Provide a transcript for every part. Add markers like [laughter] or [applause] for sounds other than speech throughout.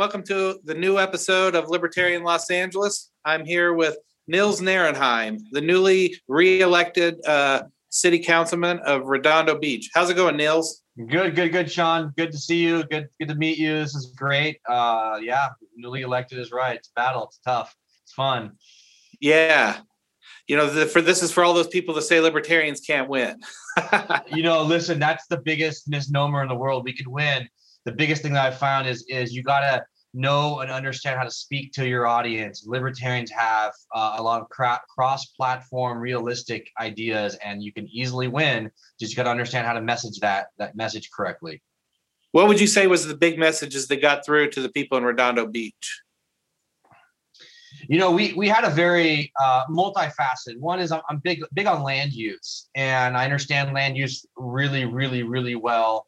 Welcome to the new episode of Libertarian Los Angeles. I'm here with Nils Nehrenheim, the newly re-elected uh, city councilman of Redondo Beach. How's it going, Nils? Good, good, good, Sean. Good to see you. Good, good to meet you. This is great. Uh, yeah, newly elected is right. It's battle. It's tough. It's fun. Yeah, you know, the, for this is for all those people that say libertarians can't win. [laughs] you know, listen, that's the biggest misnomer in the world. We could win the biggest thing that I've found is is you gotta know and understand how to speak to your audience. Libertarians have uh, a lot of cra- cross-platform, realistic ideas, and you can easily win. Just you got to understand how to message that that message correctly. What would you say was the big messages that got through to the people in Redondo Beach? You know, we we had a very uh, multifaceted. One is I'm, I'm big big on land use, and I understand land use really, really, really well.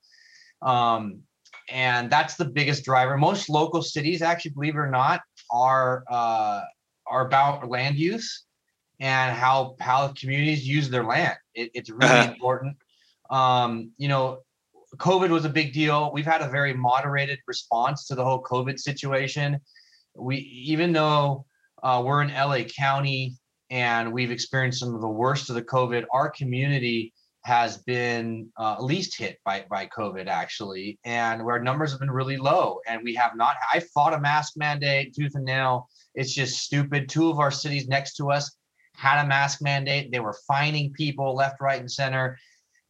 Um, and that's the biggest driver. Most local cities, actually, believe it or not, are uh, are about land use and how how communities use their land. It, it's really uh-huh. important. Um, you know, COVID was a big deal. We've had a very moderated response to the whole COVID situation. We even though uh, we're in LA County and we've experienced some of the worst of the COVID, our community has been uh, least hit by by COVID actually, and where numbers have been really low, and we have not. I fought a mask mandate tooth and nail. It's just stupid. Two of our cities next to us had a mask mandate. They were fining people left, right, and center,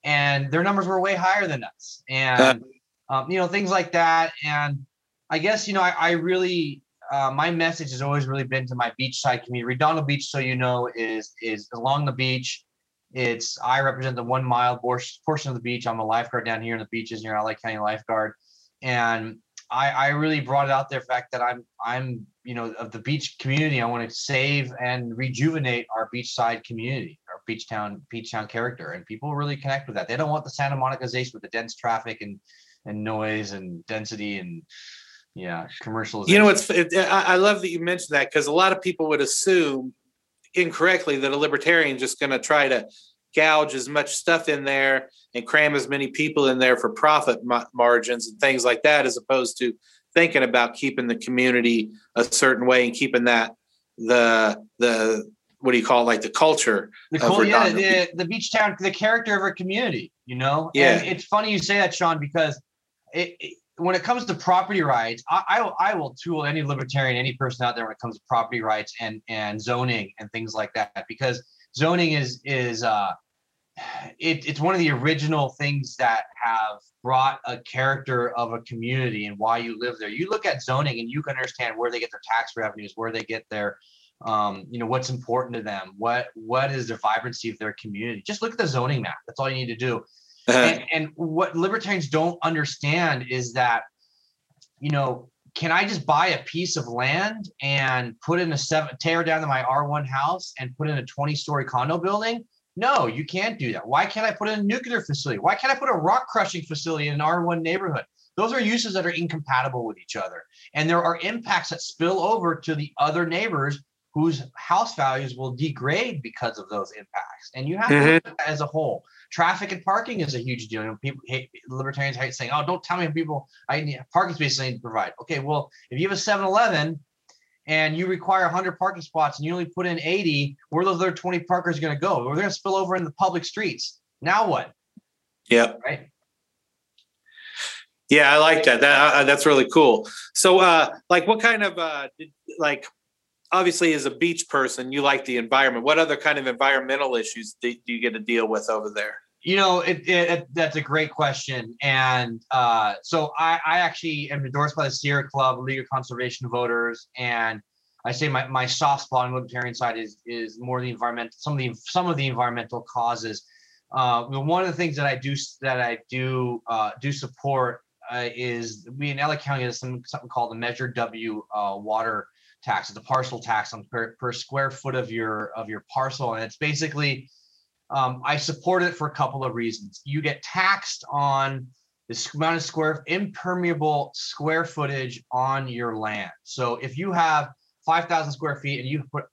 and their numbers were way higher than us. And um, you know things like that. And I guess you know I, I really uh, my message has always really been to my beachside community. Redondo Beach, so you know, is is along the beach it's I represent the one mile portion of the beach. I'm a lifeguard down here in the beaches near LA County lifeguard, and I, I really brought it out there fact that I'm I'm you know of the beach community. I want to save and rejuvenate our beachside community, our beach town beach town character, and people really connect with that. They don't want the Santa Monicization with the dense traffic and and noise and density and yeah commercials. You know, it's it, I love that you mentioned that because a lot of people would assume incorrectly that a libertarian just going to try to gouge as much stuff in there and cram as many people in there for profit ma- margins and things like that as opposed to thinking about keeping the community a certain way and keeping that the the what do you call it like the culture the cool, yeah the, the beach town the character of our community you know? Yeah. and it's funny you say that sean because it, it when it comes to property rights, I, I, I will tool any libertarian, any person out there when it comes to property rights and and zoning and things like that because zoning is is uh it, it's one of the original things that have brought a character of a community and why you live there. You look at zoning and you can understand where they get their tax revenues, where they get their um, you know what's important to them, what what is the vibrancy of their community. Just look at the zoning map. That's all you need to do. Uh-huh. And, and what libertarians don't understand is that, you know, can I just buy a piece of land and put in a seven, tear down to my R1 house and put in a 20 story condo building? No, you can't do that. Why can't I put in a nuclear facility? Why can't I put a rock crushing facility in an R1 neighborhood? Those are uses that are incompatible with each other. And there are impacts that spill over to the other neighbors whose house values will degrade because of those impacts. And you have mm-hmm. to look at that as a whole. Traffic and parking is a huge deal. You know, people hate libertarians hate saying, "Oh, don't tell me people I need parking spaces I need to provide." Okay, well, if you have a 7-Eleven and you require 100 parking spots and you only put in 80, where those other 20 parkers going to go? We're going to spill over in the public streets. Now what? Yep. Right. Yeah, I like that. That uh, that's really cool. So, uh, like, what kind of uh, like obviously as a beach person you like the environment. What other kind of environmental issues do, do you get to deal with over there? You know it, it, that's a great question and uh, so I, I actually am endorsed by the sierra club league of conservation voters and i say my, my soft spot on the libertarian side is is more the environment some of the some of the environmental causes. Uh, one of the things that i do that i do uh, do support uh, is we in LA County has some, something called the Measure W uh, water tax. It's a parcel tax on per, per square foot of your of your parcel, and it's basically um, I support it for a couple of reasons. You get taxed on the amount of square impermeable square footage on your land. So if you have 5,000 square feet and you put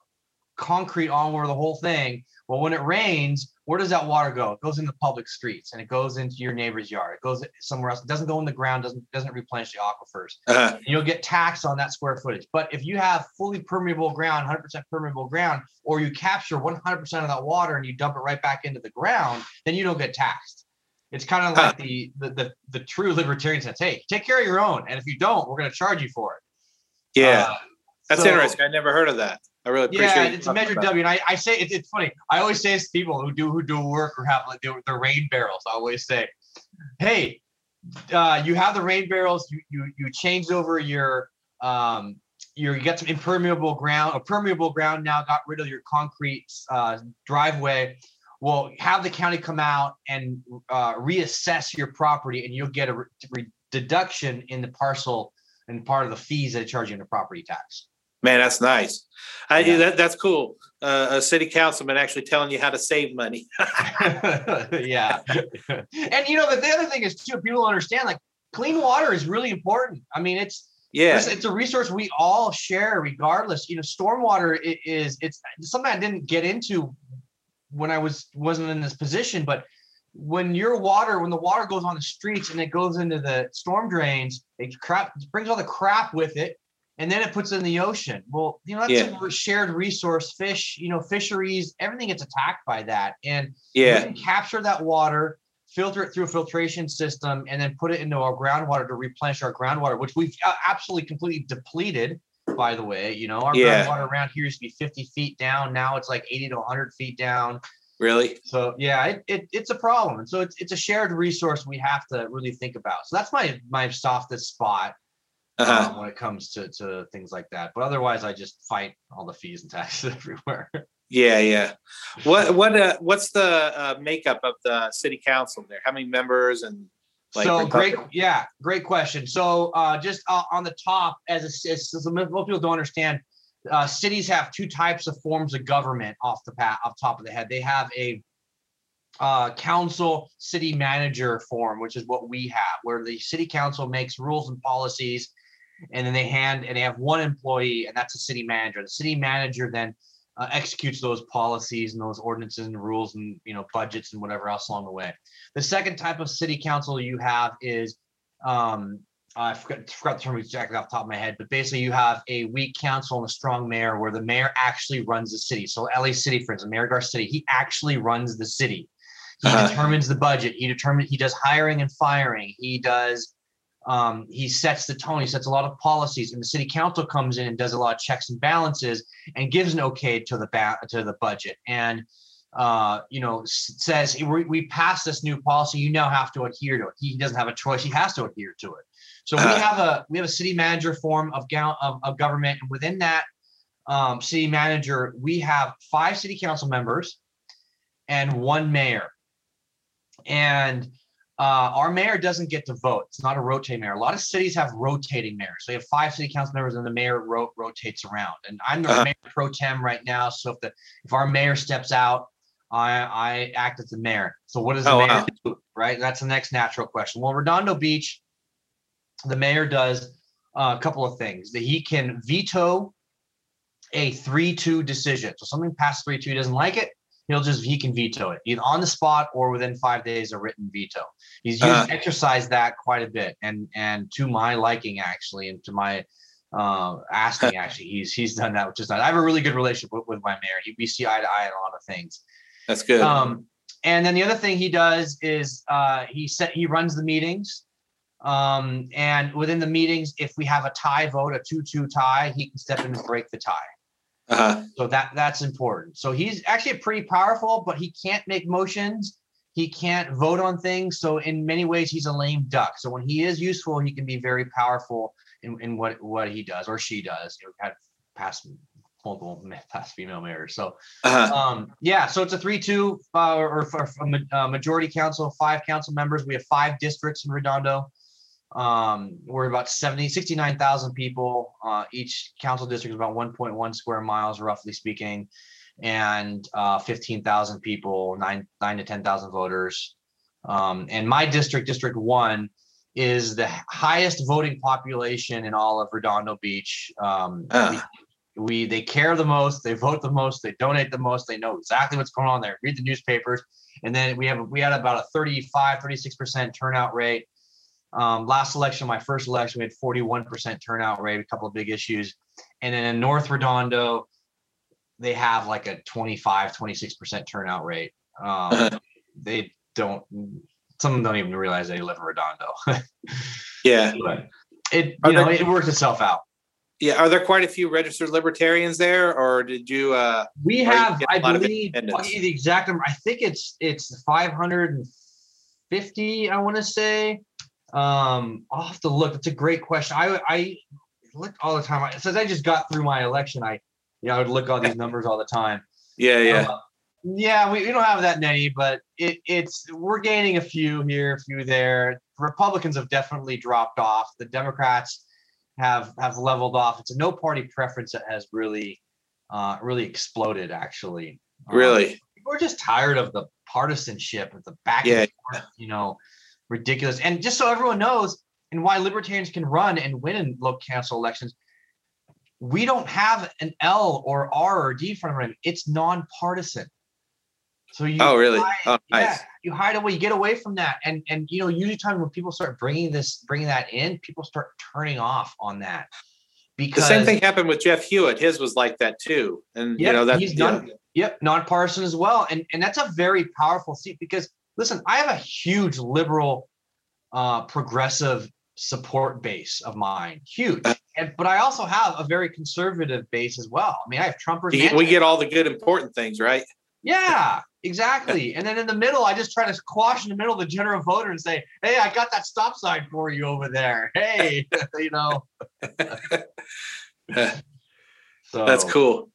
concrete all over the whole thing. Well, when it rains, where does that water go? It goes into public streets and it goes into your neighbor's yard. It goes somewhere else. It doesn't go in the ground, doesn't doesn't replenish the aquifers. Uh-huh. And you'll get taxed on that square footage. But if you have fully permeable ground, 100% permeable ground, or you capture 100% of that water and you dump it right back into the ground, then you don't get taxed. It's kind of like the, the the the true libertarian sense. Hey, take care of your own, and if you don't, we're going to charge you for it. Yeah, Uh, that's so- interesting. I never heard of that. I really appreciate. Yeah, it's measured W, and I, I say it's, it's funny. I always say this to people who do who do work or have like the, the rain barrels. I always say, "Hey, uh, you have the rain barrels. You you you changed over your um your you got some impermeable ground, a permeable ground now. Got rid of your concrete uh, driveway. Well, have the county come out and uh, reassess your property, and you'll get a re- re- deduction in the parcel and part of the fees they charge you in the property tax." Man, that's nice. I Yeah. that, that's cool. Uh, a city councilman actually telling you how to save money. [laughs] yeah. and you know, the, the other thing is too, people understand like clean water is really important. I mean, it's yeah, it's, it's a resource we all share regardless. You know, stormwater is it's something I didn't get into when I was wasn't in this position, but when your water, when the water goes on the streets and it goes into the storm drains, it crap it brings all the crap with it, and then it puts it in the ocean. Well, you know, that's a shared resource. Fish, you know, fisheries, everything gets attacked by that. And we yeah, can capture that water, filter it through a filtration system, and then put it into our groundwater to replenish our groundwater, which we've uh, absolutely completely depleted. By the way, you know our Yeah. groundwater around here used to be 50 feet down. Now it's like 80 to 100 feet down. really. So yeah, it, it, it's a problem, and so it's it's a shared resource we have to really think about. So that's my my softest spot Uh-huh. um, when it comes to to things like that. But otherwise, I just fight all the fees and taxes [laughs] everywhere. Yeah, yeah. What [laughs] what uh, what's the uh, makeup of the city council there? How many members and like so great, yeah, great question. So uh, just uh, on the top, as, a, as most people don't understand, uh, cities have two types of forms of government off the pat off top of the head. They have a uh, council city manager form, which is what we have, where the city council makes rules and policies, and then they hand and they have one employee, and that's a city manager. The city manager then uh, executes those policies and those ordinances and rules and you know budgets and whatever else along the way. The second type of city council you have is um, I forgot, forgot the term exactly off the top of my head, but basically you have a weak council and a strong mayor where the mayor actually runs the city. So LA City, for instance, Mayor Garcetti, he actually runs the city. He Uh-huh. determines the budget. He determines he does hiring and firing. He does um, he sets the tone. He sets a lot of policies, and the city council comes in and does a lot of checks and balances and gives an okay to the ba- to the budget. And uh, you know, says we, we passed this new policy. You now have to adhere to it. He doesn't have a choice. He has to adhere to it. So we Uh. have a we have a city manager form of of, of government, and within that um, city manager, we have five city council members and one mayor. And uh, our mayor doesn't get to vote. It's not a rotating mayor. A lot of cities have rotating mayors. So you have five city council members, and the mayor ro- rotates around. And I'm the Uh-huh. mayor pro tem right now. So if the if our mayor steps out, I I act as the mayor. So what does the Oh, mayor wow. do? Right. That's the next natural question. Well, Redondo Beach, the mayor does uh, a couple of things. That he can veto a three-two decision. So something past three-two, he doesn't like it. He'll just he can veto it either on the spot or within five days a written veto. He's used Uh-huh. exercised that quite a bit, and and to my liking actually, and to my uh, asking [laughs] actually, he's he's done that, which is nice. I have a really good relationship with, with my mayor. He, we see eye to eye on a lot of things. That's good. Um, and then the other thing he does is uh, he set he runs the meetings. Um, and within the meetings, if we have a tie vote, a two-two tie, he can step in and break the tie. Uh-huh. So that that's important. So he's actually pretty powerful, but he can't make motions. He can't vote on things. So in many ways, he's a lame duck. So when he is useful, he can be very powerful in, in what what he does or she does. You know, had past multiple [laughs] past female mayors. So Uh-huh. um, yeah, so it's a three-two uh, or, or for a uh, majority council, five council members. We have five districts in Redondo. Um, we're about 70, 69,000 people. Uh, each council district is about 1.1 square miles, roughly speaking, and uh, 15,000 people, nine nine to 10,000 voters. Um, and my district, District One, is the highest voting population in all of Redondo Beach. Um, Ah. we they care the most, they vote the most, they donate the most, they know exactly what's going on there. Read the newspapers, and then we have we had about a 35, 36 percent turnout rate. Um, last election, my first election, we had 41 percent turnout rate, a couple of big issues, and then in North Redondo, they have like a 25, 26 percent turnout rate. Um, they don't. Some of them don't even realize they live in Redondo. [laughs] Yeah. but it Are you know there- it works itself out. Yeah. Are there quite a few registered libertarians there, or did you? uh We have, get I a lot of believe, I'll independents. give the exact number. I think it's it's 550. I want to say. Um, I'll have to look. It's a great question. I I look all the time. I- Since I just got through my election, I you know I would look all these numbers all the time. Yeah. Yeah. Uh, yeah, we, we don't have that many, but it, it's we're gaining a few here, a few there. Republicans have definitely dropped off. The Democrats have have leveled off. It's a no party preference that has really uh, really exploded. Actually, Um, really. we're just tired of the partisanship, of the back Yeah. and forth, you know, ridiculous. And just so everyone knows, and why libertarians can run and win in local council elections, we don't have an L or R or D in front of it. It's nonpartisan. So you Oh, really? hide- Oh, yeah, you hide away, you get away from that, and and you know usually time when people start bringing this, bringing that in, people start turning off on that Because The same thing happened with Jeff Hewitt. His was like that too, and you know that's he's yeah. done. Yep, nonpartisan as well, and and that's a very powerful seat because listen, I have a huge liberal, uh, progressive support base of mine, huge, and but I also have a very conservative base as well. I mean, I have Trumpers. You- we get all the good important things, right? yeah, exactly. And then in the middle, I just try to squash in the middle of the general voter and say, "Hey, I got that stop sign for you over there. Hey, [laughs] you know." [laughs] [laughs] So That's cool.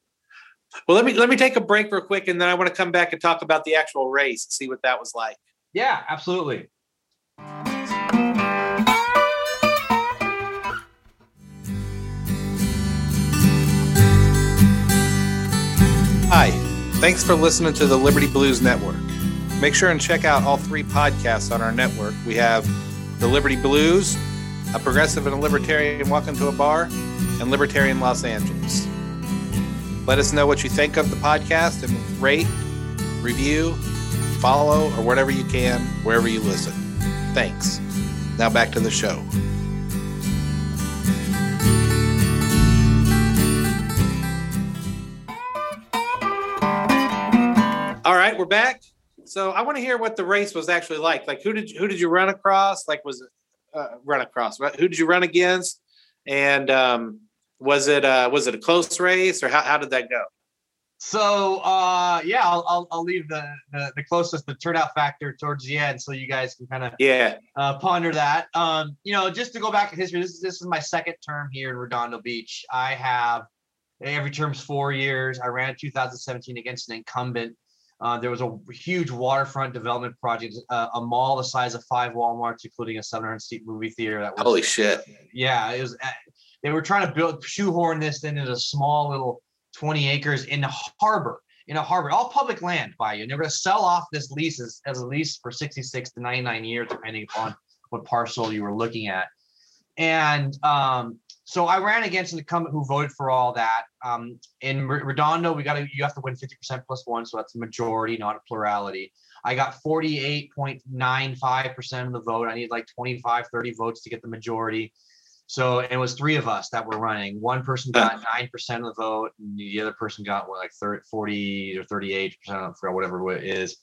Well, let me let me take a break real quick, and then I want to come back and talk about the actual race and see what that was like. Yeah, absolutely. Hi, thanks for listening to the Liberty Blues Network. Make sure and check out all three podcasts on our network. We have the Liberty Blues, a progressive and a libertarian welcome to a bar, and Libertarian Los Angeles. Let us know what you think of the podcast and rate, review, follow, or whatever you can wherever you listen. Thanks. Now back to the show. All right, we're back. So I want to hear what the race was actually like. Like, who did you, who did you run across? Like, was uh, run across? Who did you run against? And um, was it uh, was it a close race, or how, how did that go? So uh yeah, I'll I'll, I'll leave the, the the closest the turnout factor towards the end so you guys can kind of Yeah, uh, ponder that. Um, you know, just to go back in history, this is this is my second term here in Redondo Beach. I have every term's four years. I ran in 2017 against an incumbent. Uh, there was a huge waterfront development project, uh, a mall the size of five WalMarts, including a 700 seat movie theater. That was holy shit! yeah, it was. They were trying to build shoehorn this into a small little 20 acres in the harbor, in a harbor, all public land by you. And they're going to sell off this lease as, as a lease for 66 to 99 years, depending upon what parcel you were looking at. And um, so I ran against an incumbent who voted for all that. Um, in Redondo, we got to you have to win 50% plus one, so that's a majority, not a plurality. I got 48.95% of the vote. I need like 25, 30 votes to get the majority. So it was three of us that were running. One person got nine percent of the vote, and the other person got what, like 30, 40 or 38 percent, I forgot whatever it is.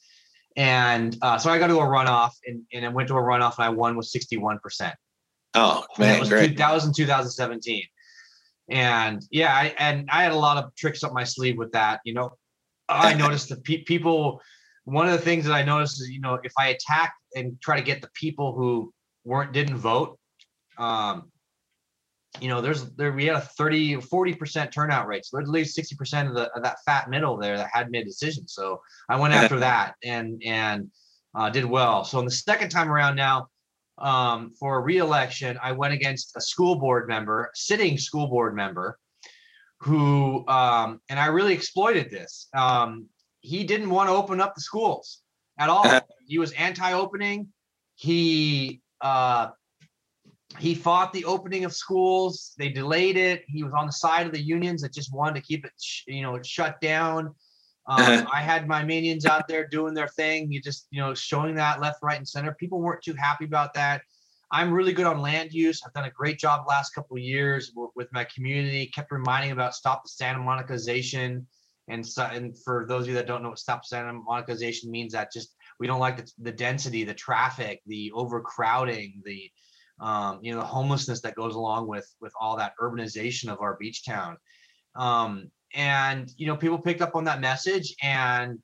And uh, so I got to a runoff, and, and I went to a runoff, and I won with 61 percent. Oh And that man, was great. two- that was in 2017. And yeah, I, and I had a lot of tricks up my sleeve with that. You know, I [laughs] noticed the pe- people. One of the things that I noticed is, you know, if I attack and try to get the people who weren't didn't vote, um, you know, there's there we had a 30 40 percent turnout rate. So there's at least 60 percent of the of that fat middle there that had made decisions. So I went after that and and uh, did well. So in the second time around now, um, for a re-election, I went against a school board member, sitting school board member, who um, and I really exploited this. Um, he didn't want to open up the schools at all. he was anti-opening. He uh, he fought the opening of schools. They delayed it. He was on the side of the unions that just wanted to keep it, you know, shut down. Um, uh-huh. I had my minions out there doing their thing. You just, you know, showing that left, right, and center. People weren't too happy about that. I'm really good on land use. I've done a great job last couple of years with my community. Kept reminding about stop the Santa Monicization, and so, and for those of you that don't know what stop Santa Monicization means, that just we don't like the, the density, the traffic, the overcrowding, the um, you know the homelessness that goes along with with all that urbanization of our beach town. Um, and you know people picked up on that message and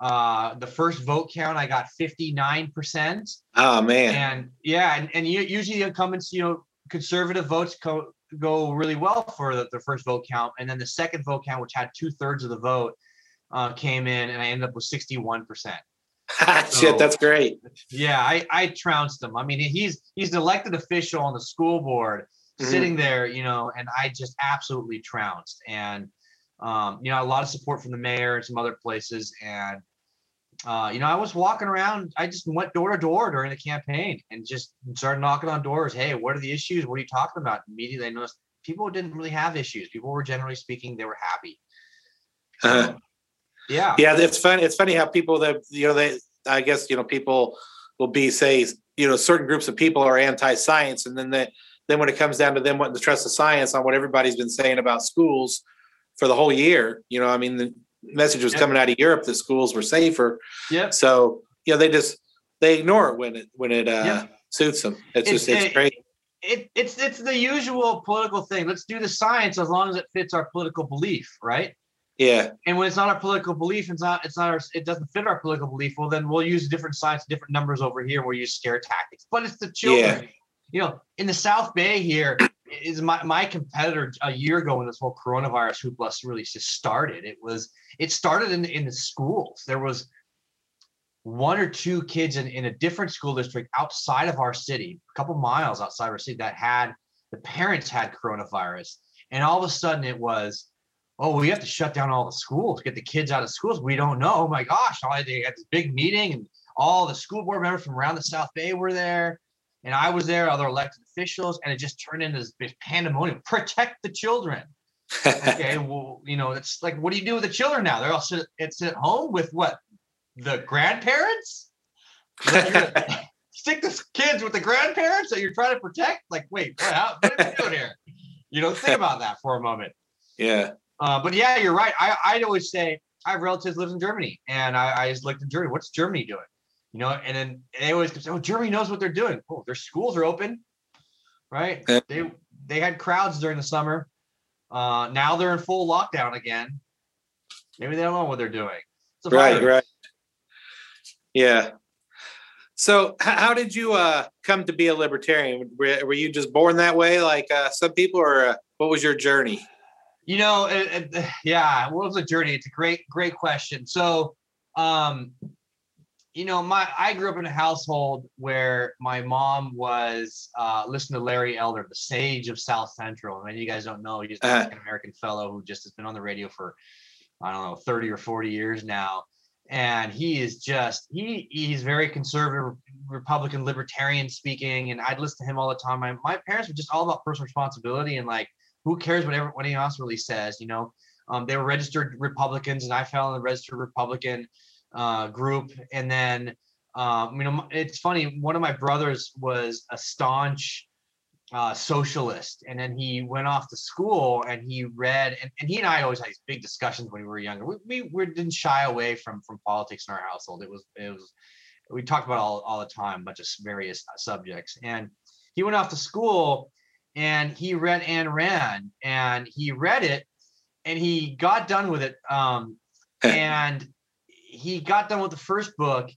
uh the first vote count i got 59% oh man. And yeah and, and usually the incumbents you know conservative votes co- go really well for the, the, first vote count. And then the second vote count which had two-thirds of the vote uh, came in and i ended up with 61% [laughs] so, Shit, that's great. Yeah, I, I trounced him. I mean, he's he's an elected official on the school board, mm-hmm. sitting there, you know, and I just absolutely trounced. And um, you know, a lot of support from the mayor and some other places. And uh, you know, I was walking around. I just went door to door during the campaign and just started knocking on doors. Hey, what are the issues? What are you talking about? Immediately, I noticed people didn't really have issues. People were generally speaking, they were happy. Uh-huh. Yeah. Yeah, it's funny. It's funny how people that you know they I guess you know people will be say you know certain groups of people are anti-science, and then they, then when it comes down to them wanting to trust the science on what everybody's been saying about schools for the whole year, you know, I mean the message was yep. coming out of Europe that schools were safer. Yeah. So you know they just they ignore it when it when it uh, yep. suits them. It's, it's just it's it, great. It, it's it's the usual political thing. Let's do the science as long as it fits our political belief, right? Yeah. And when it's not our political belief, it's not, it's not our, it doesn't fit our political belief. Well, then we'll use different sides, different numbers over here. We'll use scare tactics. But it's the children. Yeah. You know, in the South Bay here is my my competitor a year ago when this whole coronavirus hoopla really just started. It was it started in in the schools. There was one or two kids in, in a different school district outside of our city, a couple miles outside of our city, that had the parents had coronavirus. And all of a sudden it was oh, we have to shut down all the schools, get the kids out of schools. We don't know. Oh my gosh, all they had this big meeting and all the school board members from around the South Bay were there. And I was there, other elected officials, and it just turned into this big pandemonium. Protect the children. okay, [laughs] well, you know, it's like, what do you do with the children now? They're all sit, it's at home with what? The grandparents? [laughs] stick the kids with the grandparents that you're trying to protect? Like, wait, what, how, what are you doing here? You know, think [laughs] about that for a moment. Yeah. Uh, but yeah, you're right. I, I'd always say I have relatives live in Germany, and I, I just looked in Germany. What's Germany doing? You know, and then they always say, "Oh, Germany knows what they're doing. Oh, their schools are open, right? they they had crowds during the summer. Uh, now they're in full lockdown again. Maybe they don't know what they're doing. right, right. Yeah. So, how did you uh, come to be a libertarian? Were, were you just born that way, like uh, some people, or uh, what was your journey? You know, it, it, yeah, what was the journey? It's a great, great question. So, um, you know, my I grew up in a household where my mom was uh, listening to Larry Elder, the sage of South Central. I mean, you guys don't know, he's an uh-huh. American fellow who just has been on the radio for I don't know, 30 or 40 years now. And he is just he he's very conservative, Republican, libertarian speaking. And I'd listen to him all the time. My my parents were just all about personal responsibility and like who cares what anyone else really says? You know, um, they were registered Republicans, and I fell in the registered Republican uh, group. And then, um, you know, it's funny. One of my brothers was a staunch uh, socialist, and then he went off to school and he read. And, and he and I always had these big discussions when we were younger. We, we, we didn't shy away from from politics in our household. It was it was we talked about all all the time, a bunch of various subjects. And he went off to school and he read Ayn Rand and he read it and he got done with it. Um, [laughs] and he got done with the first book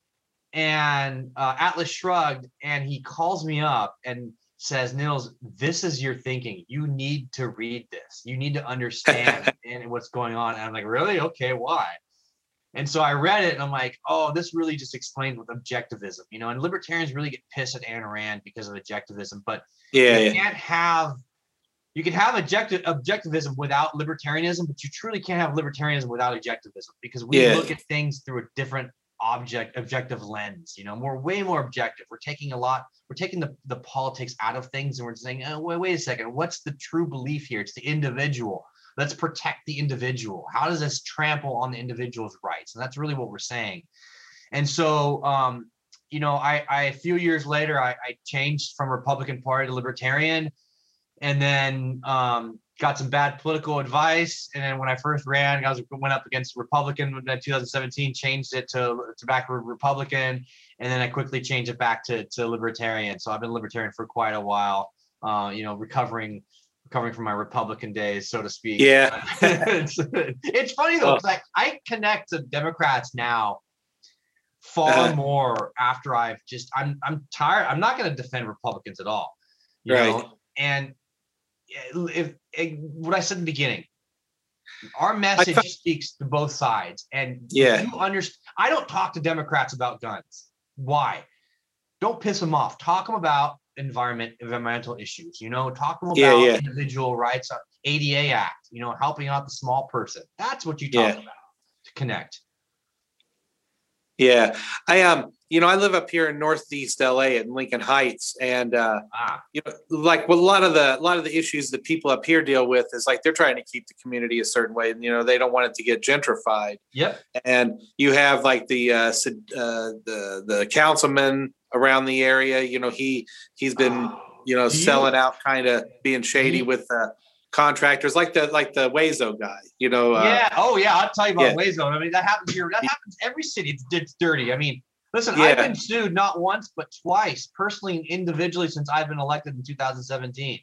and uh, Atlas shrugged and he calls me up and says, Nils, this is your thinking. You need to read this. You need to understand [laughs] and what's going on. And I'm like, really? Okay, why? And so I read it and I'm like, oh, this really just explains with objectivism, you know, and libertarians really get pissed at Ayn Rand because of objectivism, but yeah, you yeah. can't have you can have objective objectivism without libertarianism, but you truly can't have libertarianism without objectivism because we yeah. look at things through a different object objective lens. You know, we're way more objective. We're taking a lot. We're taking the the politics out of things, and we're saying, oh, wait, wait a second. What's the true belief here? It's the individual. Let's protect the individual. How does this trample on the individual's rights? And that's really what we're saying. And so, um, you know, I, I a few years later, I, I changed from Republican Party to Libertarian, and then um, got some bad political advice. And then when I first ran, I was went up against Republican in 2017, changed it to, to back Republican, and then I quickly changed it back to, to Libertarian. So I've been Libertarian for quite a while. Uh, you know, recovering recovering from my Republican days, so to speak. Yeah. [laughs] it's, it's funny though, because I, I connect to Democrats now far uh-huh. more after I've just I'm I'm tired. I'm not going to defend Republicans at all. You right. know, and if, if, what I said in the beginning, our message thought, speaks to both sides. And yeah, you understand. I don't talk to Democrats about guns. Why? Don't piss them off. Talk them about environment, environmental issues. You know, talk them about yeah, yeah. individual rights, uh, ADA Act. You know, helping out the small person. That's what you talk yeah. about to connect. Yeah, I um, you know, I live up here in Northeast LA in Lincoln Heights, and uh, ah. you know, like well, a lot of the a lot of the issues that people up here deal with is like they're trying to keep the community a certain way, and you know, they don't want it to get gentrified. Yep. And you have like the uh, uh the the councilman around the area. You know, he he's been you know selling out, kind of being shady with uh, contractors like the like the Huizar guy, you know. Uh, yeah. Oh yeah, I'll tell you about yeah. Huizar. I mean, that happens here. That happens every city. It's, it's dirty. I mean, listen, yeah. I've been sued not once but twice, personally and individually, since I've been elected in 2017.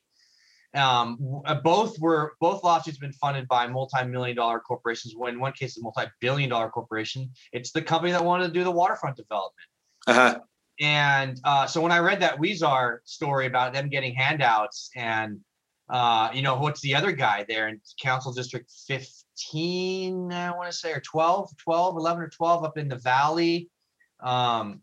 Um, uh, both were both lawsuits been funded by multi-million dollar corporations. When in one case, a multi-billion dollar corporation. It's the company that wanted to do the waterfront development. Uh-huh. And uh, so when I read that Huizar story about them getting handouts and uh, you know, what's the other guy there in Council District 15, I want to say, or 12, 12, 11 or 12 up in the valley. Um,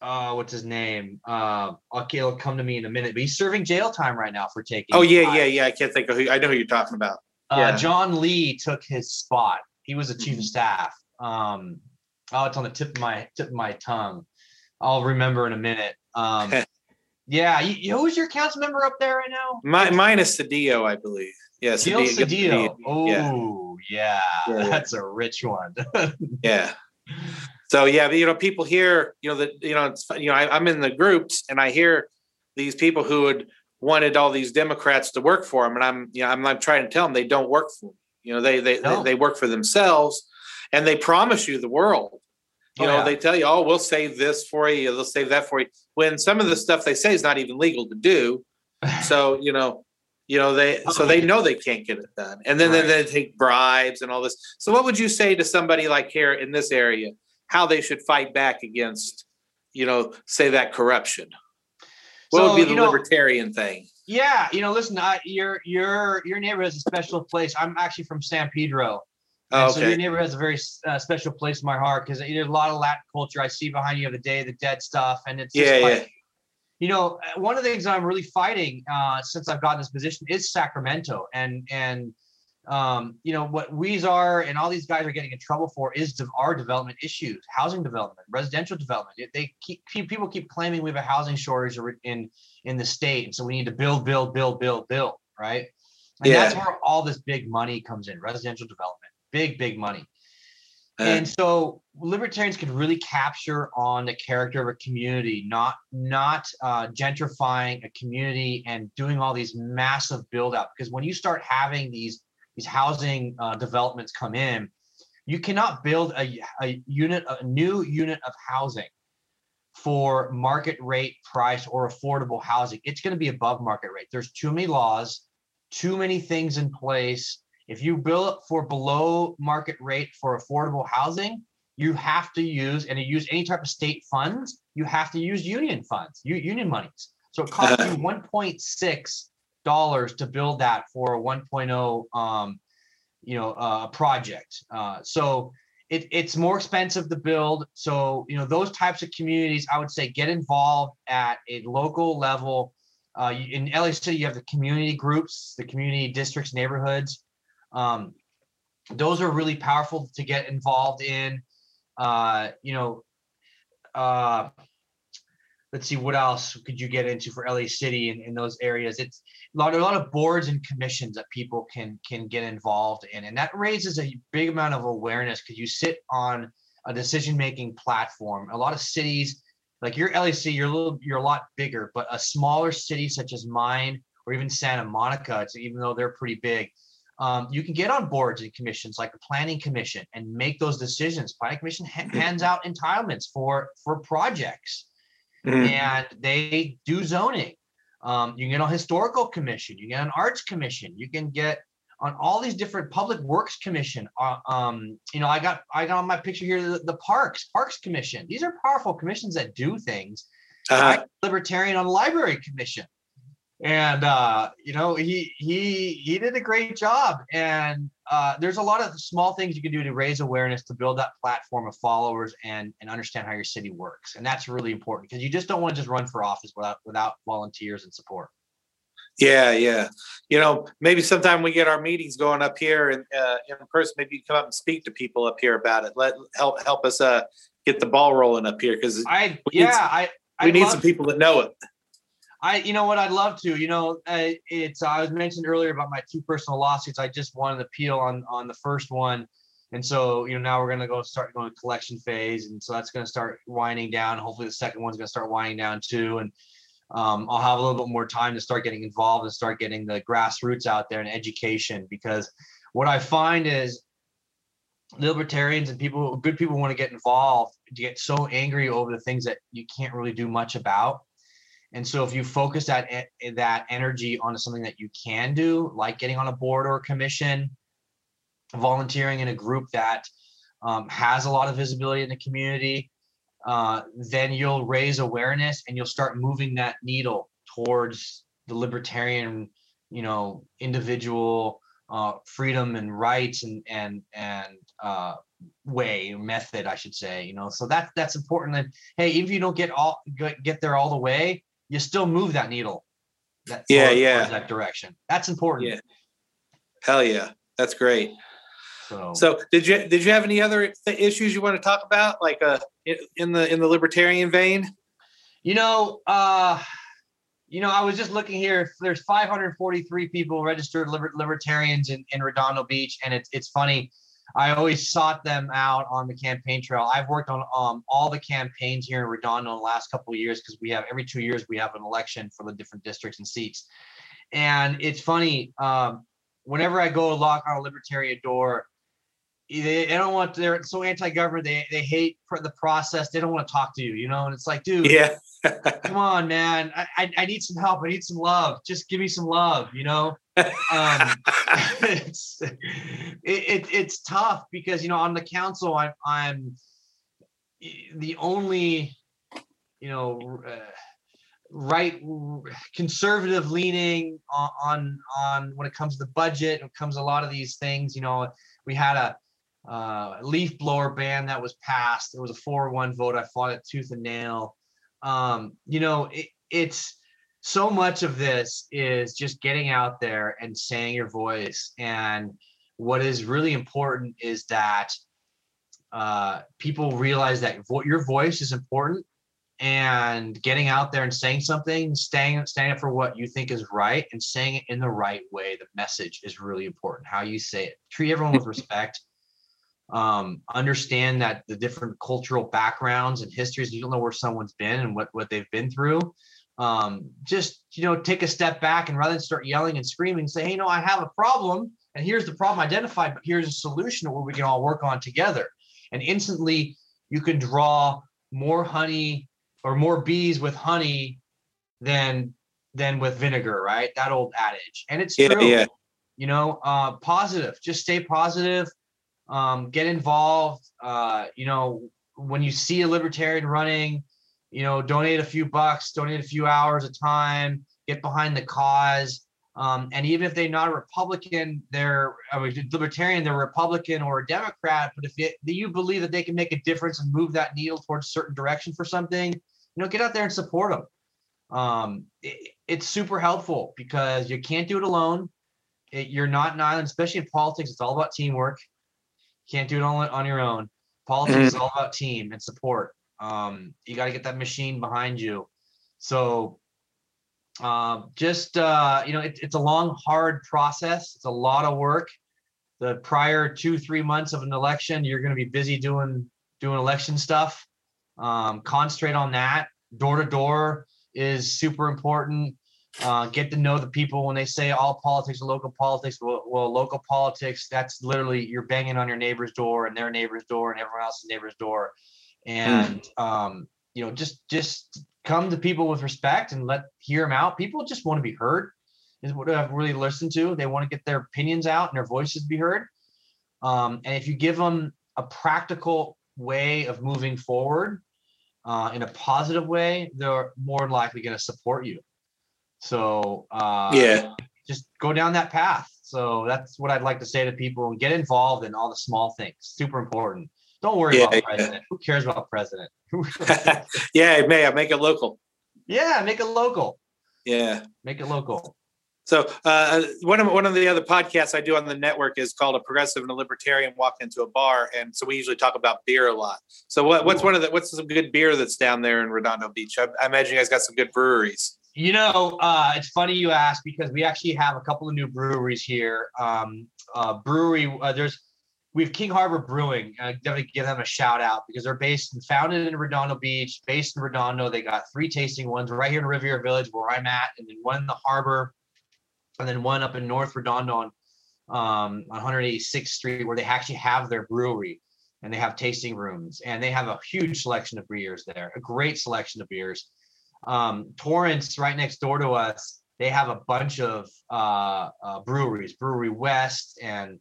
uh, what's his name? Uh, okay, it'll come to me in a minute. But he's serving jail time right now for taking. Oh yeah, yeah, yeah. I can't think of who. I know who you're talking about. Uh, yeah. John Lee took his spot. He was a chief mm-hmm. of staff. Um, oh, it's on the tip of my tip of my tongue. I'll remember in a minute. Um, [laughs] Yeah, you, who's your council member up there right now? My, mine is Cedillo, I believe. Yeah, Cedillo. Cedillo. Oh, yeah. Yeah. that's a rich one. [laughs] yeah. So yeah, you know, people hear, you know, that you know, it's you know, I, I'm in the groups and I hear these people who had wanted all these Democrats to work for them, and I'm, you know, I'm, I'm trying to tell them they don't work for them. You know, they they no. they, they work for themselves, and they promise you the world. Oh, you oh, know, yeah. they tell you, "Oh, we'll save this for you. They'll save that for you." When some of the stuff they say is not even legal to do, [laughs] so you know, you know they so they know they can't get it done, and then, right. then they take bribes and all this. So, what would you say to somebody like here in this area how they should fight back against, you know, say that corruption? What so, would be the know, libertarian thing? Yeah, you know, listen, I, your your your neighborhood is a special place. I'm actually from San Pedro, Oh, okay. So your neighborhood has a very uh, special place in my heart because there's a lot of Latin culture. I see behind you of the Day of the Dead stuff, and it's yeah, like, yeah. You know, uh, one of the things I'm really fighting uh, since I've gotten this position is Sacramento, and and um, you know what Huizar and all these guys are getting in trouble for is de- our development issues, housing development, residential development. They keep people keep claiming we have a housing shortage in in the state, and so we need to build, build, build, build, build, right? And yeah. that's where all this big money comes in, residential development big, big money. And so libertarians can really capture on the character of a community, not not uh, gentrifying a community and doing all these massive build out. Because when you start having these these housing uh, developments come in, you cannot build a, a unit, a new unit of housing for market rate price or affordable housing. It's going to be above market rate. There's too many laws, too many things in place if you build for below market rate for affordable housing, you have to use and you use any type of state funds, you have to use union funds, union monies. So it costs you 1.6 dollars to build that for a 1.0 um, you know uh, project. Uh, so it, it's more expensive to build. So you know those types of communities, I would say, get involved at a local level. Uh, in LA City, you have the community groups, the community districts, neighborhoods. Um, those are really powerful to get involved in. Uh, you know, uh, let's see what else could you get into for LA City in, in those areas. It's a lot, a lot of boards and commissions that people can can get involved in, and that raises a big amount of awareness because you sit on a decision making platform. A lot of cities, like your LAC, you're a little, you're a lot bigger, but a smaller city such as mine or even Santa Monica, even though they're pretty big, um, you can get on boards and commissions like the planning commission and make those decisions. Planning commission hands out entitlements for for projects, mm-hmm. and they do zoning. Um, you can get on historical commission. You get an arts commission. You can get on all these different public works commission. Uh, um, you know, I got I got on my picture here the, the parks parks commission. These are powerful commissions that do things. Uh-huh. libertarian on the library commission and uh, you know he he he did a great job. And uh, there's a lot of small things you can do to raise awareness to build that platform of followers and and understand how your city works. And that's really important because you just don't want to just run for office without without volunteers and support. Yeah yeah. You know maybe sometime we get our meetings going up here and uh, in person maybe you come up and speak to people up here about it. Let help help us uh get the ball rolling up here because i yeah i we need some people that know it I, you know what, I'd love to. You know, uh, it's I was mentioned earlier about my two personal lawsuits. I just won an appeal on on the first one, and so you know now we're gonna go start going to collection phase, and so that's gonna start winding down. Hopefully, the second one's gonna start winding down too, and um, I'll have a little bit more time to start getting involved and start getting the grassroots out there and education because what I find is libertarians and people, good people, want to get involved, to get so angry over the things that you can't really do much about and so if you focus that that energy onto something that you can do, like getting on a board or a commission, volunteering in a group that um, has a lot of visibility in the community, uh, then you'll raise awareness and you'll start moving that needle towards the libertarian, you know, individual uh, freedom and rights and and and uh, way method, I should say. You know, so that's that's important. And hey, even if you don't get all get there all the way, you still move that needle. That yeah, yeah, that direction. That's important. Yeah. Hell yeah, that's great. So, so did you did you have any other th- issues you want to talk about, like uh, in the in the libertarian vein? You know, uh, you know, I was just looking here. There's 543 people registered liber- libertarians in, in Redondo Beach, and it's it's funny. I always sought them out on the campaign trail. I've worked on um, all the campaigns here in Redondo in the last couple of years because we have every two years we have an election for the different districts and seats. And it's funny, um, whenever I go lock on a libertarian door, they, they don't want they're so anti-government they, they hate the process they don't want to talk to you you know and it's like dude yeah. come on man I, I, I need some help i need some love just give me some love you know? Um, [laughs] it's it, it, it's tough because you know on the council I'm I'm the only you know uh, right conservative leaning on, on on when it comes to the budget when it comes to a lot of these things you know we had a uh, leaf blower ban that was passed it was a 4-1 vote i fought it tooth and nail um, you know it, it's so much of this is just getting out there and saying your voice. And what is really important is that uh, people realize that vo- your voice is important and getting out there and saying something, staying standing up for what you think is right and saying it in the right way. The message is really important. How you say it. Treat everyone with [laughs] respect. Um, understand that the different cultural backgrounds and histories, you don't know where someone's been and what, what they've been through. Um, just you know take a step back and rather than start yelling and screaming say hey no i have a problem and here's the problem identified but here's a solution where we can all work on together. And instantly you can draw more honey or more bees with honey than than with vinegar right? That old adage. And it's yeah, true. yeah. you know uh, positive. Just stay positive um, get involved uh, you know when you see a libertarian running you know, donate a few bucks, donate a few hours of time, get behind the cause. Um, and even if they're not a Republican, they're a libertarian, they're Republican or a Democrat. But if it, you believe that they can make a difference and move that needle towards a certain direction for something, you know, get out there and support them. Um, it, it's super helpful because you can't do it alone. It, you're not an island, especially in politics. It's all about teamwork. Can't do it all on your own. Politics mm-hmm. is all about team and support. Um, you got to get that machine behind you. So um, just uh, you know, it, it's a long, hard process. It's a lot of work. The prior two, three months of an election, you're going to be busy doing doing election stuff. Um, concentrate on that. Door to door is super important. Uh, get to know the people when they say all politics are local politics. Well, well, local politics, that's literally you're banging on your neighbor's door and their neighbor's door and everyone else's neighbor's door. And um, you know, just just come to people with respect and let hear them out. People just want to be heard, is what I've really listened to. They want to get their opinions out and their voices be heard. Um, and if you give them a practical way of moving forward uh, in a positive way, they're more likely going to support you. So uh, Yeah. just go down that path. So that's what I'd like to say to people and get involved in all the small things. Super important. Don't worry Yeah, about yeah. president. Who cares about president? [laughs] [laughs] yeah, may I make it local? yeah, make it local. Yeah. Make it local. So uh, one of one of the other podcasts I do on the network is called "A Progressive and a Libertarian Walk into a Bar," and so we usually talk about beer a lot. So what, what's one of the what's some good beer that's down there in Redondo Beach? I, I imagine you guys got some good breweries. You know, uh, it's funny you ask because we actually have a couple of new breweries here. Um, uh, brewery, uh, there's we have King Harbor Brewing. Uh, definitely give them a shout out because they're based and founded in Redondo Beach, based in Redondo. They got three tasting ones right here in Riviera Village where I'm at, and then one in the harbor, and then one up in North Redondo on um, on 186th Street where they actually have their brewery and they have tasting rooms and they have a huge selection of beers there, a great selection of beers um, Torrance, right next door to us, they have a bunch of uh, uh, breweries, Brouwerij West and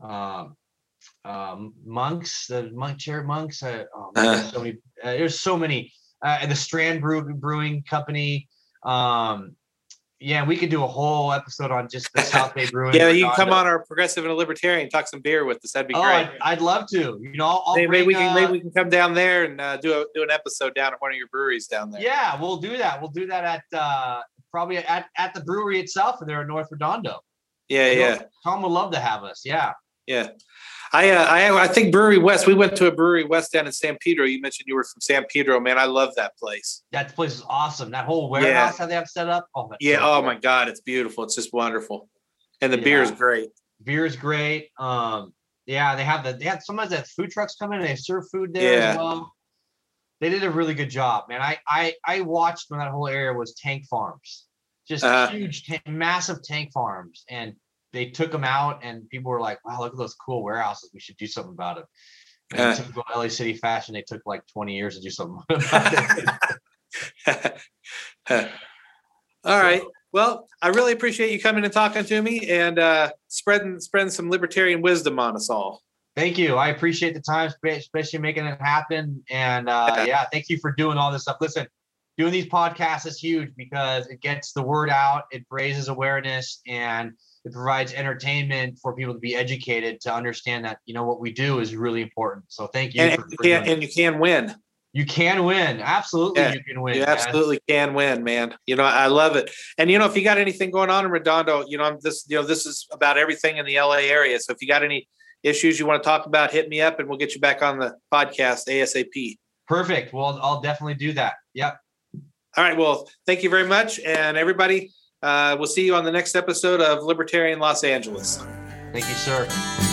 um, um, Monks, the Monk Chair Monks. Uh, oh, man, there's so many. Uh, there's so many. Uh, and the Strand Brew, Brewing Company. Um, yeah, we could do a whole episode on just the South Bay [laughs] Brewing. Yeah, you can come on our Progressive and a Libertarian, talk some beer with us. That'd be Oh, great. I'd, I'd love to. You know, I'll, maybe, maybe we can uh, maybe we can come down there and uh, do a, do an episode down at one of your breweries down there. Yeah, we'll do that. We'll do that at uh, probably at, at the brewery itself there in North Redondo. yeah, yeah. Tom would love to have us. Yeah. Yeah. I, uh, I I think Brouwerij West. We went to a Brouwerij West down in San Pedro. You mentioned you were from San Pedro, man. I love that place. That place is awesome. That whole warehouse that they have set up. Oh, Yeah. so Oh my God, it's beautiful. It's just wonderful, and the beer is great. Beer is great. Um, yeah, they have the they have sometimes that food trucks come in and they serve food there Yeah. as well. They did a really good job, man. I I I watched when that whole area was tank farms, just Uh-huh. huge, ta- massive tank farms, and they took them out, and people were like, "Wow, look at those cool warehouses. We should do something about it." Uh. typical LA City fashion, they took like 20 years to do something [laughs] about it. [laughs] All right. Well, I really appreciate you coming and talking to me and uh, spreading spreading some libertarian wisdom on us all. Thank you. I appreciate the time, spe- especially making it happen. And uh, [laughs] yeah, thank you for doing all this stuff. Listen, doing these podcasts is huge because it gets the word out, it raises awareness, and it provides entertainment for people to be educated to understand that you know what we do is really important. So thank you. And, for- and you for can and you can win. you can win. Absolutely, Yeah, you can win. You man. absolutely can win, man. You know, I love it. And you know, if you got anything going on in Redondo, you know, I'm this, you know, this is about everything in the LA area. So if you got any issues you want to talk about, hit me up and we'll get you back on the podcast ASAP. Perfect. Well, I'll definitely do that. Yep. All right. Well, thank you very much. And everybody, uh, we'll see you on the next episode of Libertarian Los Angeles. Thank you, sir.